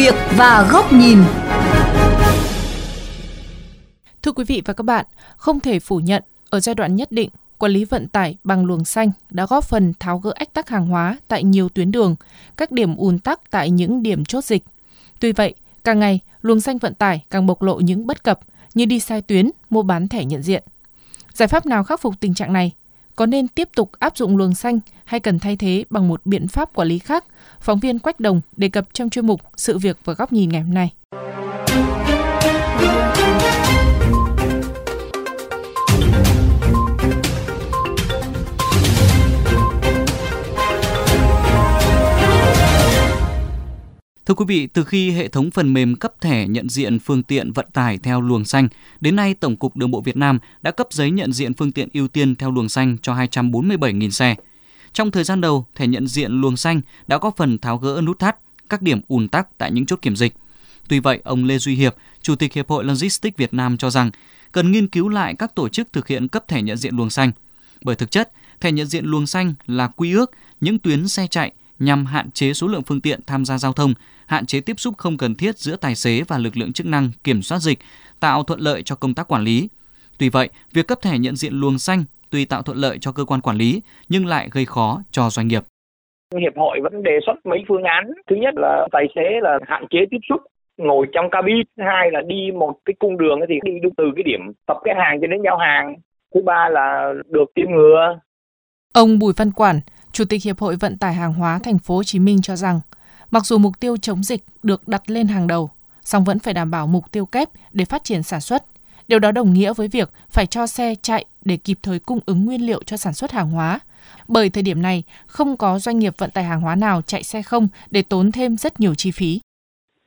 việc và góc nhìn. Thưa quý vị và các bạn, không thể phủ nhận ở giai đoạn nhất định, quản lý vận tải bằng luồng xanh đã góp phần tháo gỡ ách tắc hàng hóa tại nhiều tuyến đường, các điểm ùn tắc tại những điểm chốt dịch. Tuy vậy, càng ngày, luồng xanh vận tải càng bộc lộ những bất cập như đi sai tuyến, mua bán thẻ nhận diện. Giải pháp nào khắc phục tình trạng này? Có nên tiếp tục áp dụng luồng xanh hay cần thay thế bằng một biện pháp quản lý khác? Phóng viên Quách Đồng đề cập trong chuyên mục Sự việc và góc nhìn ngày hôm nay. Thưa quý vị, từ khi hệ thống phần mềm cấp thẻ nhận diện phương tiện vận tải theo luồng xanh, đến nay Tổng cục Đường bộ Việt Nam đã cấp giấy nhận diện phương tiện ưu tiên theo luồng xanh cho 247.000 xe. Trong thời gian đầu, thẻ nhận diện luồng xanh đã có phần tháo gỡ nút thắt các điểm ùn tắc tại những chốt kiểm dịch. Tuy vậy, ông Lê Duy Hiệp, Chủ tịch Hiệp hội Logistics Việt Nam cho rằng cần nghiên cứu lại các tổ chức thực hiện cấp thẻ nhận diện luồng xanh. Bởi thực chất, thẻ nhận diện luồng xanh là quy ước những tuyến xe chạy nhằm hạn chế số lượng phương tiện tham gia giao thông, hạn chế tiếp xúc không cần thiết giữa tài xế và lực lượng chức năng kiểm soát dịch, tạo thuận lợi cho công tác quản lý. Tuy vậy, việc cấp thẻ nhận diện luồng xanh tuy tạo thuận lợi cho cơ quan quản lý nhưng lại gây khó cho doanh nghiệp. Hiệp hội vẫn đề xuất mấy phương án. Thứ nhất là tài xế là hạn chế tiếp xúc ngồi trong cabin. Thứ hai là đi một cái cung đường thì đi từ cái điểm tập cái hàng cho đến giao hàng. Thứ ba là được tiêm ngừa. Ông Bùi Văn Quản, Chủ tịch Hiệp hội Vận tải hàng hóa Thành phố Hồ Chí Minh cho rằng, mặc dù mục tiêu chống dịch được đặt lên hàng đầu, song vẫn phải đảm bảo mục tiêu kép để phát triển sản xuất. Điều đó đồng nghĩa với việc phải cho xe chạy để kịp thời cung ứng nguyên liệu cho sản xuất hàng hóa. Bởi thời điểm này, không có doanh nghiệp vận tải hàng hóa nào chạy xe không để tốn thêm rất nhiều chi phí.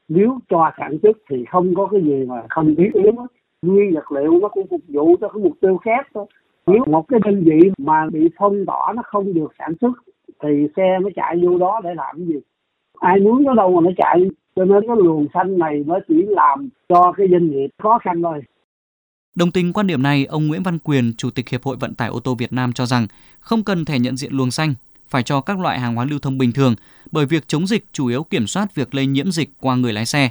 Nếu cho sản xuất thì không có cái gì mà không thiết yếu. Nguyên vật liệu nó cũng phục vụ cho cái mục tiêu khác thôi. Nếu một cái đơn vị mà bị phong tỏa nó không được sản xuất thì xe nó chạy vô đó để làm cái gì? Ai muốn nó đâu mà nó chạy. Cho nên cái luồng xanh này nó chỉ làm cho cái doanh nghiệp khó khăn thôi. Đồng tình quan điểm này, ông Nguyễn Văn Quyền, Chủ tịch Hiệp hội Vận tải ô tô Việt Nam cho rằng không cần thẻ nhận diện luồng xanh, phải cho các loại hàng hóa lưu thông bình thường bởi việc chống dịch chủ yếu kiểm soát việc lây nhiễm dịch qua người lái xe.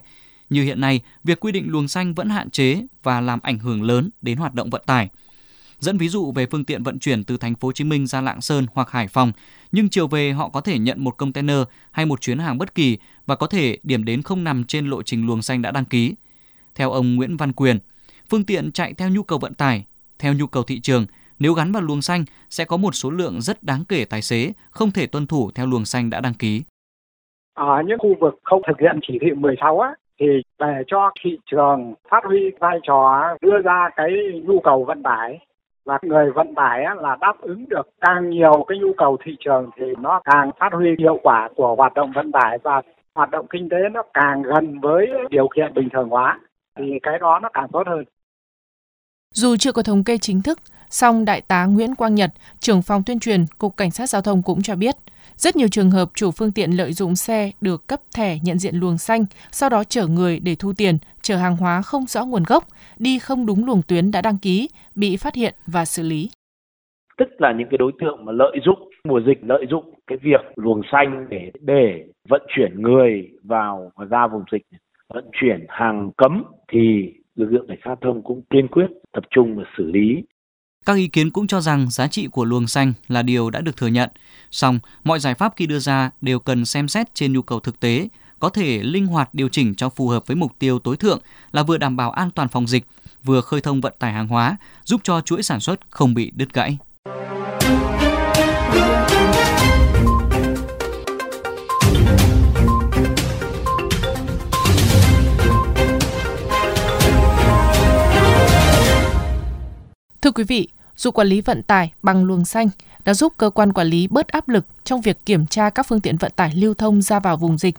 Như hiện nay, việc quy định luồng xanh vẫn hạn chế và làm ảnh hưởng lớn đến hoạt động vận tải. Dẫn ví dụ về phương tiện vận chuyển từ thành phố Hồ Chí Minh ra Lạng Sơn hoặc Hải Phòng, nhưng chiều về họ có thể nhận một container hay một chuyến hàng bất kỳ và có thể điểm đến không nằm trên lộ trình luồng xanh đã đăng ký. Theo ông Nguyễn Văn Quyền, phương tiện chạy theo nhu cầu vận tải, theo nhu cầu thị trường, nếu gắn vào luồng xanh sẽ có một số lượng rất đáng kể tài xế không thể tuân thủ theo luồng xanh đã đăng ký. Ở những khu vực không thực hiện chỉ thị 16 á, thì để cho thị trường phát huy vai trò đưa ra cái nhu cầu vận tải và người vận tải là đáp ứng được càng nhiều cái nhu cầu thị trường thì nó càng phát huy hiệu quả của hoạt động vận tải và hoạt động kinh tế nó càng gần với điều kiện bình thường hóa thì cái đó nó càng tốt hơn. Dù chưa có thống kê chính thức, song Đại tá Nguyễn Quang Nhật, trưởng phòng tuyên truyền Cục Cảnh sát Giao thông cũng cho biết, rất nhiều trường hợp chủ phương tiện lợi dụng xe được cấp thẻ nhận diện luồng xanh, sau đó chở người để thu tiền, chở hàng hóa không rõ nguồn gốc, đi không đúng luồng tuyến đã đăng ký, bị phát hiện và xử lý. Tức là những cái đối tượng mà lợi dụng mùa dịch lợi dụng cái việc luồng xanh để để vận chuyển người vào và ra vùng dịch, vận chuyển hàng cấm thì lực lượng cảnh sát thông cũng kiên quyết tập trung và xử lý. Các ý kiến cũng cho rằng giá trị của luồng xanh là điều đã được thừa nhận, song mọi giải pháp khi đưa ra đều cần xem xét trên nhu cầu thực tế, có thể linh hoạt điều chỉnh cho phù hợp với mục tiêu tối thượng là vừa đảm bảo an toàn phòng dịch, vừa khơi thông vận tải hàng hóa, giúp cho chuỗi sản xuất không bị đứt gãy. Thưa quý vị, dù quản lý vận tải bằng luồng xanh đã giúp cơ quan quản lý bớt áp lực trong việc kiểm tra các phương tiện vận tải lưu thông ra vào vùng dịch,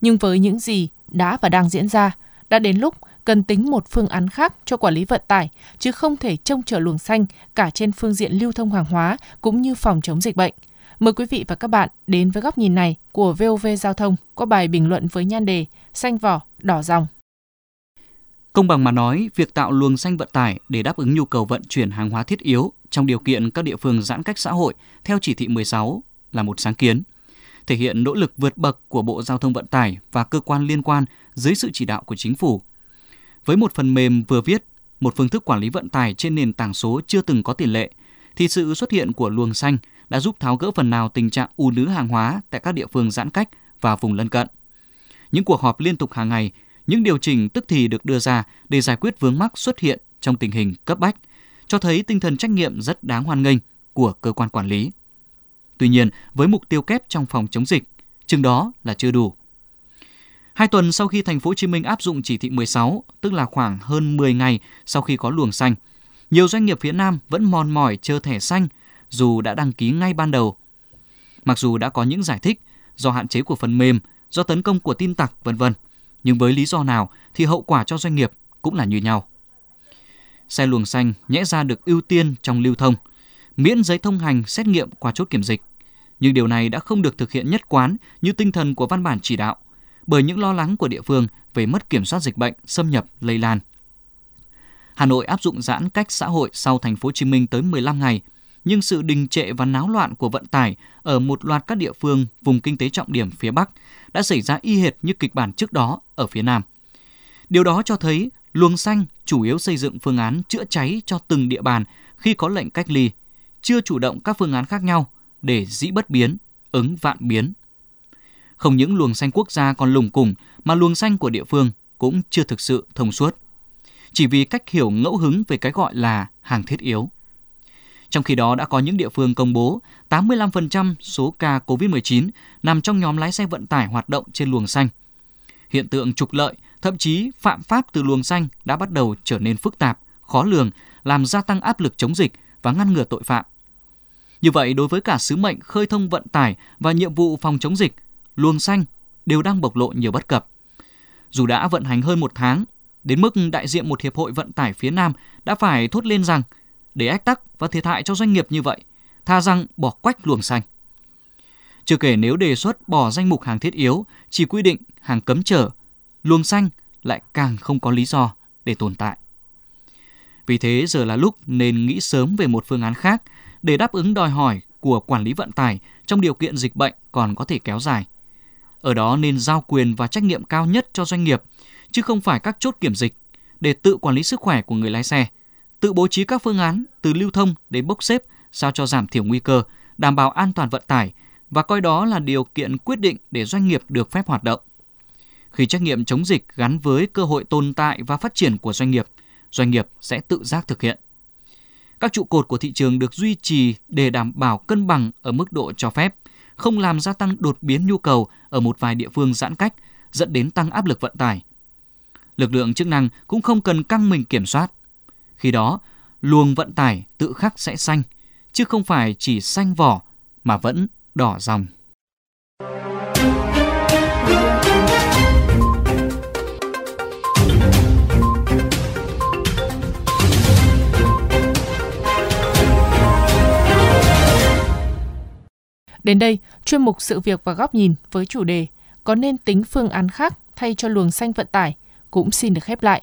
nhưng với những gì đã và đang diễn ra, đã đến lúc cần tính một phương án khác cho quản lý vận tải, chứ không thể trông chờ luồng xanh cả trên phương diện lưu thông hàng hóa cũng như phòng chống dịch bệnh. Mời quý vị và các bạn đến với góc nhìn này của VOV Giao thông có bài bình luận với nhan đề Xanh vỏ, đỏ dòng. Công bằng mà nói, việc tạo luồng xanh vận tải để đáp ứng nhu cầu vận chuyển hàng hóa thiết yếu trong điều kiện các địa phương giãn cách xã hội theo chỉ thị 16 là một sáng kiến, thể hiện nỗ lực vượt bậc của Bộ Giao thông Vận tải và cơ quan liên quan dưới sự chỉ đạo của chính phủ. Với một phần mềm vừa viết, một phương thức quản lý vận tải trên nền tảng số chưa từng có tiền lệ, thì sự xuất hiện của luồng xanh đã giúp tháo gỡ phần nào tình trạng ù nứ hàng hóa tại các địa phương giãn cách và vùng lân cận. Những cuộc họp liên tục hàng ngày, những điều chỉnh tức thì được đưa ra để giải quyết vướng mắc xuất hiện trong tình hình cấp bách, cho thấy tinh thần trách nhiệm rất đáng hoan nghênh của cơ quan quản lý. Tuy nhiên, với mục tiêu kép trong phòng chống dịch, chừng đó là chưa đủ. Hai tuần sau khi thành phố Hồ Chí Minh áp dụng chỉ thị 16, tức là khoảng hơn 10 ngày sau khi có luồng xanh, nhiều doanh nghiệp phía Nam vẫn mòn mỏi chờ thẻ xanh dù đã đăng ký ngay ban đầu. Mặc dù đã có những giải thích do hạn chế của phần mềm, do tấn công của tin tặc vân vân, nhưng với lý do nào thì hậu quả cho doanh nghiệp cũng là như nhau. Xe luồng xanh nhẽ ra được ưu tiên trong lưu thông, miễn giấy thông hành xét nghiệm qua chốt kiểm dịch. Nhưng điều này đã không được thực hiện nhất quán như tinh thần của văn bản chỉ đạo, bởi những lo lắng của địa phương về mất kiểm soát dịch bệnh xâm nhập lây lan. Hà Nội áp dụng giãn cách xã hội sau thành phố Hồ Chí Minh tới 15 ngày, nhưng sự đình trệ và náo loạn của vận tải ở một loạt các địa phương vùng kinh tế trọng điểm phía Bắc đã xảy ra y hệt như kịch bản trước đó ở phía Nam. Điều đó cho thấy luồng xanh chủ yếu xây dựng phương án chữa cháy cho từng địa bàn khi có lệnh cách ly, chưa chủ động các phương án khác nhau để dĩ bất biến, ứng vạn biến. Không những luồng xanh quốc gia còn lùng cùng mà luồng xanh của địa phương cũng chưa thực sự thông suốt. Chỉ vì cách hiểu ngẫu hứng về cái gọi là hàng thiết yếu. Trong khi đó đã có những địa phương công bố 85% số ca COVID-19 nằm trong nhóm lái xe vận tải hoạt động trên luồng xanh. Hiện tượng trục lợi, thậm chí phạm pháp từ luồng xanh đã bắt đầu trở nên phức tạp, khó lường, làm gia tăng áp lực chống dịch và ngăn ngừa tội phạm. Như vậy, đối với cả sứ mệnh khơi thông vận tải và nhiệm vụ phòng chống dịch, luồng xanh đều đang bộc lộ nhiều bất cập. Dù đã vận hành hơn một tháng, đến mức đại diện một hiệp hội vận tải phía Nam đã phải thốt lên rằng để ách tắc và thiệt hại cho doanh nghiệp như vậy, tha rằng bỏ quách luồng xanh. Chưa kể nếu đề xuất bỏ danh mục hàng thiết yếu, chỉ quy định hàng cấm chở, luồng xanh lại càng không có lý do để tồn tại. Vì thế giờ là lúc nên nghĩ sớm về một phương án khác để đáp ứng đòi hỏi của quản lý vận tải trong điều kiện dịch bệnh còn có thể kéo dài. Ở đó nên giao quyền và trách nhiệm cao nhất cho doanh nghiệp, chứ không phải các chốt kiểm dịch để tự quản lý sức khỏe của người lái xe, tự bố trí các phương án từ lưu thông đến bốc xếp sao cho giảm thiểu nguy cơ, đảm bảo an toàn vận tải và coi đó là điều kiện quyết định để doanh nghiệp được phép hoạt động. Khi trách nhiệm chống dịch gắn với cơ hội tồn tại và phát triển của doanh nghiệp, doanh nghiệp sẽ tự giác thực hiện. Các trụ cột của thị trường được duy trì để đảm bảo cân bằng ở mức độ cho phép, không làm gia tăng đột biến nhu cầu ở một vài địa phương giãn cách, dẫn đến tăng áp lực vận tải. Lực lượng chức năng cũng không cần căng mình kiểm soát. Khi đó, luồng vận tải tự khắc sẽ xanh, chứ không phải chỉ xanh vỏ mà vẫn đỏ dòng. Đến đây, chuyên mục sự việc và góc nhìn với chủ đề có nên tính phương án khác thay cho luồng xanh vận tải cũng xin được khép lại.